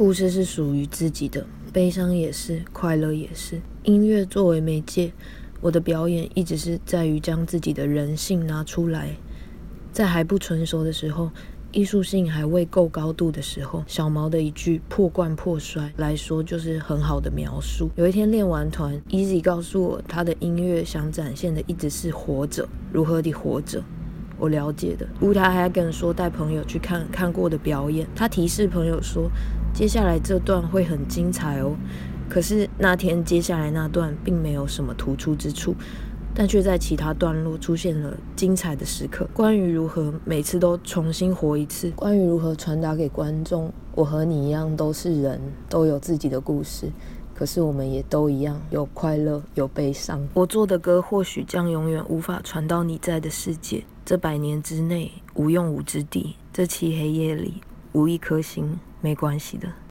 故事是属于自己的，悲伤也是，快乐也是。音乐作为媒介，我的表演一直是在于将自己的人性拿出来。在还不成熟的时候，艺术性还未够高度的时候，小毛的一句破罐破摔来说，就是很好的描述。有一天练完团，Easy 告诉我，他的音乐想展现的一直是活着，如何的活着。我了解的。乌台还跟说带朋友去看看过的表演，他提示朋友说。接下来这段会很精彩哦，可是那天接下来那段并没有什么突出之处，但却在其他段落出现了精彩的时刻。关于如何每次都重新活一次，关于如何传达给观众，我和你一样都是人，都有自己的故事，可是我们也都一样有快乐，有悲伤。我做的歌或许将永远无法传到你在的世界，这百年之内无用武之地，这漆黑夜里。无一颗星，没关系的。